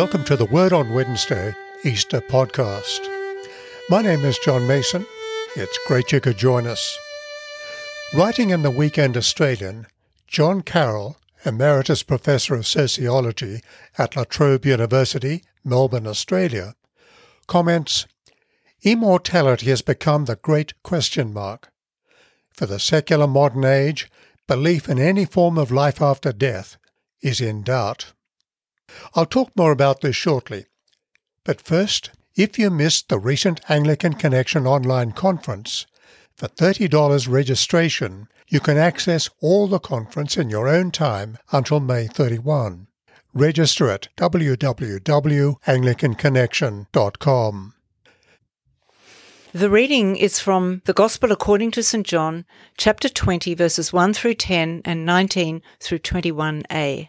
Welcome to the Word on Wednesday Easter podcast. My name is John Mason. It's great you could join us. Writing in the Weekend Australian, John Carroll, Emeritus Professor of Sociology at La Trobe University, Melbourne, Australia, comments Immortality has become the great question mark. For the secular modern age, belief in any form of life after death is in doubt. I'll talk more about this shortly. But first, if you missed the recent Anglican Connection online conference, for $30 registration, you can access all the conference in your own time until May 31. Register at www.anglicanconnection.com. The reading is from the Gospel according to St. John, chapter 20, verses 1 through 10 and 19 through 21a.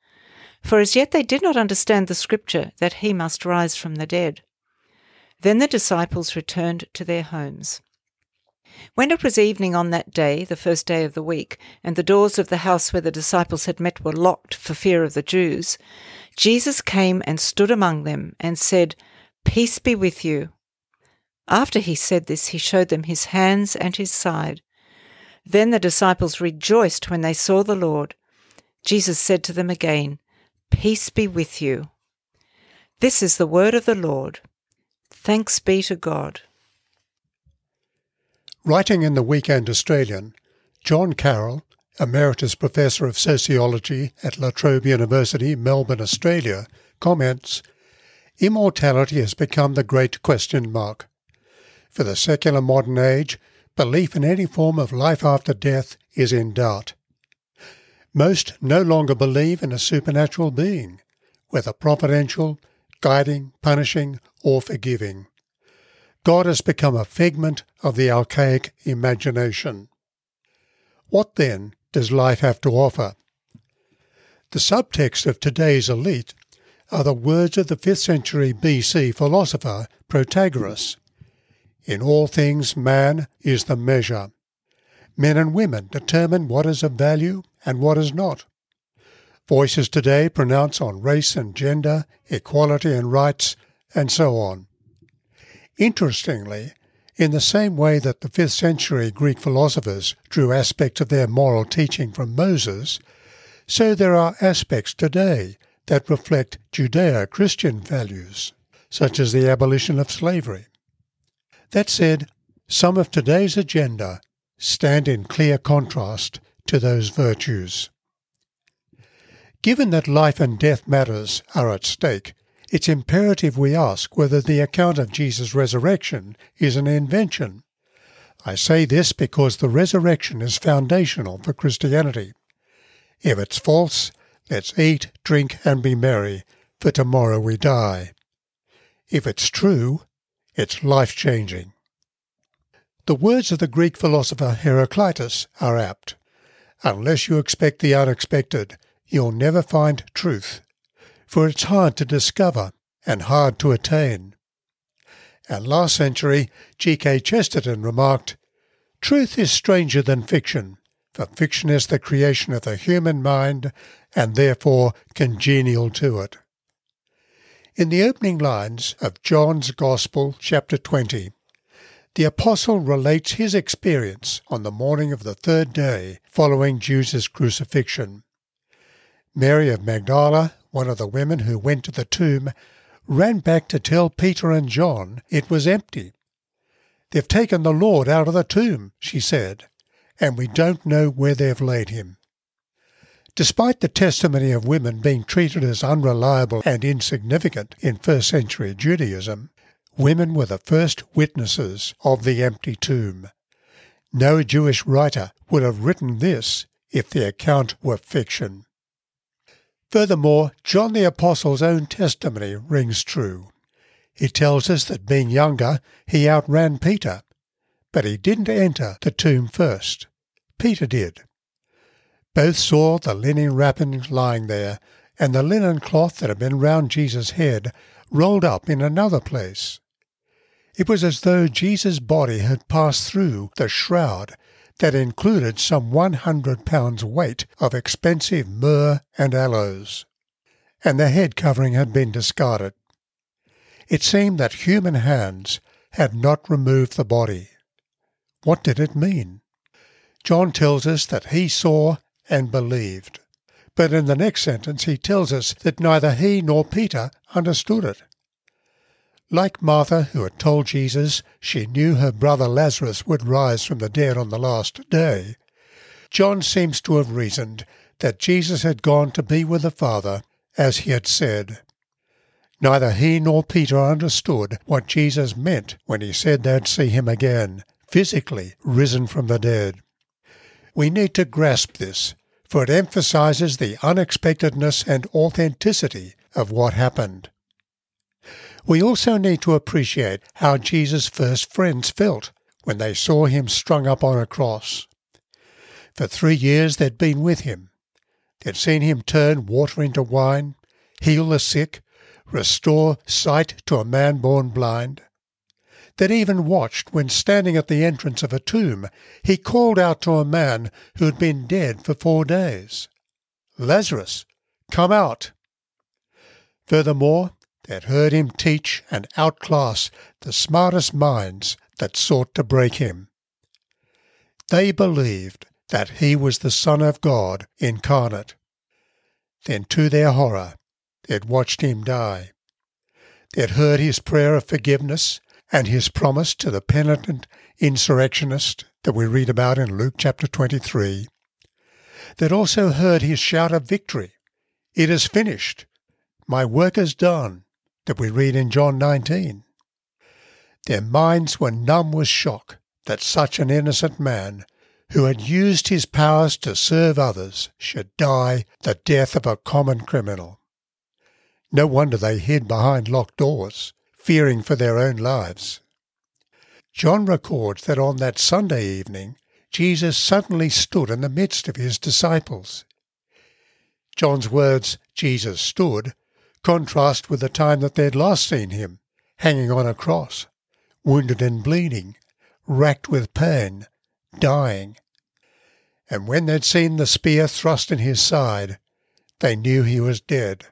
for as yet they did not understand the scripture that he must rise from the dead. Then the disciples returned to their homes. When it was evening on that day, the first day of the week, and the doors of the house where the disciples had met were locked for fear of the Jews, Jesus came and stood among them and said, Peace be with you. After he said this, he showed them his hands and his side. Then the disciples rejoiced when they saw the Lord. Jesus said to them again, Peace be with you. This is the word of the Lord. Thanks be to God. Writing in the Weekend Australian, John Carroll, Emeritus Professor of Sociology at La Trobe University, Melbourne, Australia, comments Immortality has become the great question mark. For the secular modern age, belief in any form of life after death is in doubt. Most no longer believe in a supernatural being, whether providential, guiding, punishing, or forgiving. God has become a figment of the archaic imagination. What then does life have to offer? The subtext of today's elite are the words of the 5th century BC philosopher Protagoras. In all things, man is the measure. Men and women determine what is of value and what is not. Voices today pronounce on race and gender, equality and rights, and so on. Interestingly, in the same way that the 5th century Greek philosophers drew aspects of their moral teaching from Moses, so there are aspects today that reflect Judeo Christian values, such as the abolition of slavery. That said, some of today's agenda stand in clear contrast to those virtues. Given that life and death matters are at stake, it's imperative we ask whether the account of Jesus' resurrection is an invention. I say this because the resurrection is foundational for Christianity. If it's false, let's eat, drink, and be merry, for tomorrow we die. If it's true, it's life changing. The words of the Greek philosopher Heraclitus are apt. Unless you expect the unexpected, you'll never find truth, for it's hard to discover and hard to attain. And last century, G.K. Chesterton remarked, Truth is stranger than fiction, for fiction is the creation of the human mind and therefore congenial to it. In the opening lines of John's Gospel, chapter 20, the apostle relates his experience on the morning of the third day following Jesus' crucifixion. Mary of Magdala, one of the women who went to the tomb, ran back to tell Peter and John it was empty. They've taken the Lord out of the tomb, she said, and we don't know where they've laid him. Despite the testimony of women being treated as unreliable and insignificant in first century Judaism, women were the first witnesses of the empty tomb. No Jewish writer would have written this if the account were fiction. Furthermore, John the Apostle's own testimony rings true. He tells us that being younger, he outran Peter, but he didn't enter the tomb first. Peter did. Both saw the linen wrappings lying there, and the linen cloth that had been round Jesus' head rolled up in another place. It was as though Jesus' body had passed through the shroud that included some 100 pounds weight of expensive myrrh and aloes, and the head covering had been discarded. It seemed that human hands had not removed the body. What did it mean? John tells us that he saw and believed. But in the next sentence, he tells us that neither he nor Peter understood it. Like Martha, who had told Jesus she knew her brother Lazarus would rise from the dead on the last day, John seems to have reasoned that Jesus had gone to be with the Father, as he had said. Neither he nor Peter understood what Jesus meant when he said they'd see him again, physically risen from the dead. We need to grasp this for it emphasizes the unexpectedness and authenticity of what happened. We also need to appreciate how Jesus' first friends felt when they saw him strung up on a cross. For three years they'd been with him. They'd seen him turn water into wine, heal the sick, restore sight to a man born blind They'd even watched when standing at the entrance of a tomb, he called out to a man who had been dead for four days, Lazarus, come out. Furthermore, had heard him teach and outclass the smartest minds that sought to break him. They believed that he was the Son of God incarnate. Then, to their horror, they had watched him die. They had heard his prayer of forgiveness and his promise to the penitent insurrectionist that we read about in Luke chapter 23, that also heard his shout of victory, It is finished, my work is done, that we read in John 19. Their minds were numb with shock that such an innocent man, who had used his powers to serve others, should die the death of a common criminal. No wonder they hid behind locked doors fearing for their own lives. John records that on that Sunday evening, Jesus suddenly stood in the midst of his disciples. John's words, Jesus stood, contrast with the time that they'd last seen him, hanging on a cross, wounded and bleeding, racked with pain, dying. And when they'd seen the spear thrust in his side, they knew he was dead.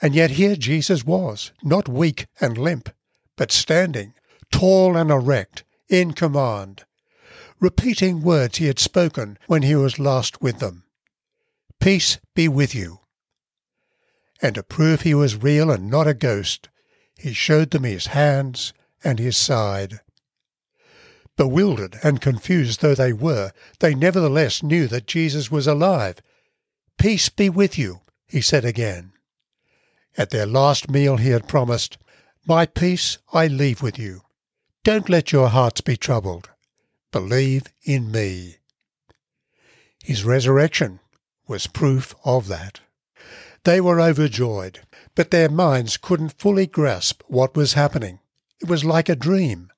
And yet here Jesus was, not weak and limp, but standing, tall and erect, in command, repeating words he had spoken when he was last with them. Peace be with you. And to prove he was real and not a ghost, he showed them his hands and his side. Bewildered and confused though they were, they nevertheless knew that Jesus was alive. Peace be with you, he said again. At their last meal he had promised, My peace I leave with you. Don't let your hearts be troubled. Believe in me. His resurrection was proof of that. They were overjoyed, but their minds couldn't fully grasp what was happening. It was like a dream.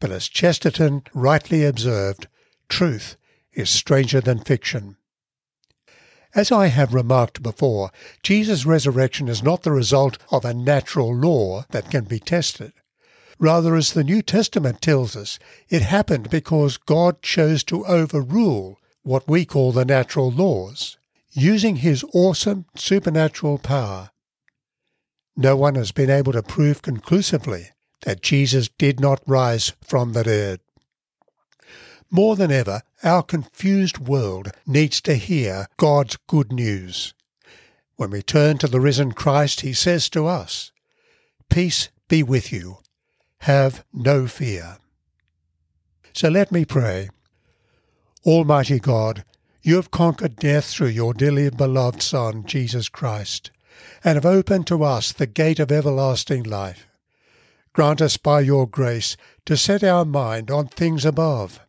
But as Chesterton rightly observed, truth is stranger than fiction. As I have remarked before, Jesus' resurrection is not the result of a natural law that can be tested. Rather, as the New Testament tells us, it happened because God chose to overrule what we call the natural laws, using his awesome supernatural power. No one has been able to prove conclusively that Jesus did not rise from the dead. More than ever, our confused world needs to hear God's good news. When we turn to the risen Christ, he says to us, Peace be with you. Have no fear. So let me pray. Almighty God, you have conquered death through your dearly beloved Son, Jesus Christ, and have opened to us the gate of everlasting life. Grant us by your grace to set our mind on things above,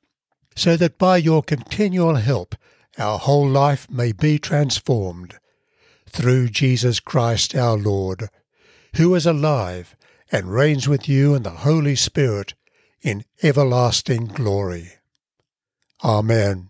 so that by your continual help our whole life may be transformed. Through Jesus Christ our Lord, who is alive and reigns with you in the Holy Spirit in everlasting glory. Amen.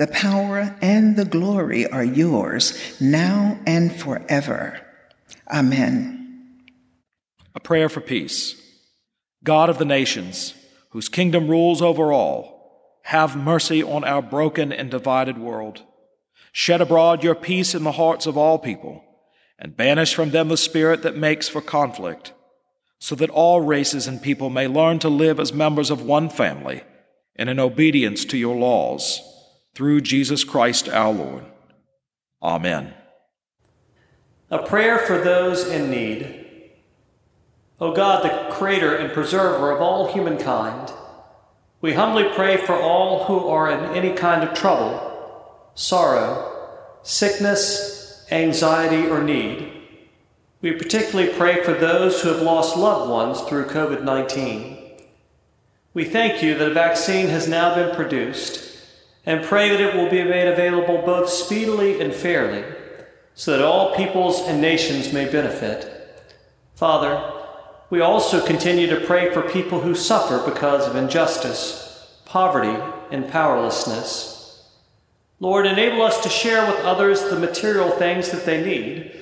the power and the glory are yours now and forever. Amen. A prayer for peace. God of the nations, whose kingdom rules over all, have mercy on our broken and divided world. Shed abroad your peace in the hearts of all people, and banish from them the spirit that makes for conflict, so that all races and people may learn to live as members of one family and in obedience to your laws, through Jesus Christ our Lord. Amen. A prayer for those in need. O God, the creator and preserver of all humankind, we humbly pray for all who are in any kind of trouble, sorrow, sickness, anxiety, or need. We particularly pray for those who have lost loved ones through COVID 19. We thank you that a vaccine has now been produced and pray that it will be made available both speedily and fairly so that all peoples and nations may benefit. Father, we also continue to pray for people who suffer because of injustice, poverty, and powerlessness. Lord, enable us to share with others the material things that they need.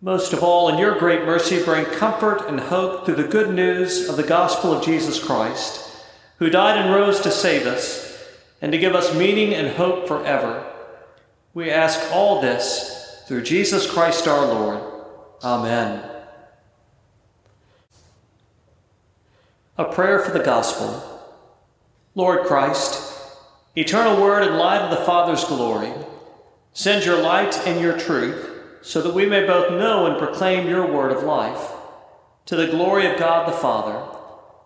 Most of all, in your great mercy, bring comfort and hope through the good news of the gospel of Jesus Christ, who died and rose to save us and to give us meaning and hope forever. We ask all this through Jesus Christ our Lord. Amen. A prayer for the gospel. Lord Christ, eternal word and light of the Father's glory, send your light and your truth so that we may both know and proclaim your word of life to the glory of God the Father.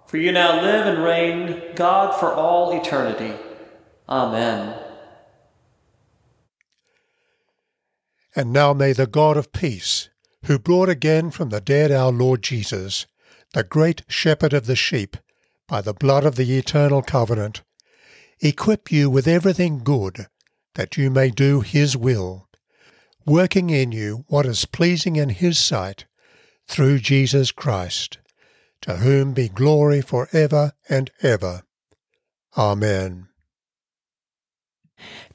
For you now live and reign, God, for all eternity. Amen. And now may the God of peace, who brought again from the dead our Lord Jesus, the great shepherd of the sheep, by the blood of the eternal covenant, equip you with everything good, that you may do his will, working in you what is pleasing in his sight, through Jesus Christ, to whom be glory for ever and ever. Amen.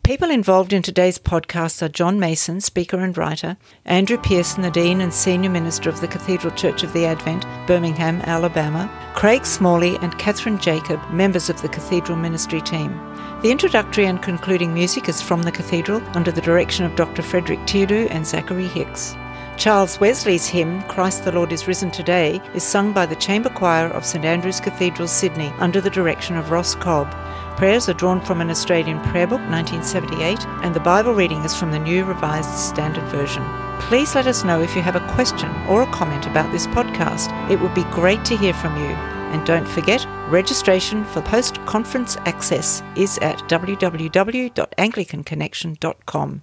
People involved in today's podcast are John Mason, speaker and writer, Andrew Pearson, the Dean and Senior Minister of the Cathedral Church of the Advent, Birmingham, Alabama, Craig Smalley, and Catherine Jacob, members of the Cathedral Ministry team. The introductory and concluding music is from the Cathedral under the direction of Dr. Frederick Teardo and Zachary Hicks. Charles Wesley's hymn, Christ the Lord is Risen Today, is sung by the Chamber Choir of St Andrew's Cathedral, Sydney, under the direction of Ross Cobb. Prayers are drawn from an Australian Prayer Book 1978, and the Bible reading is from the New Revised Standard Version. Please let us know if you have a question or a comment about this podcast. It would be great to hear from you. And don't forget, registration for post conference access is at www.anglicanconnection.com.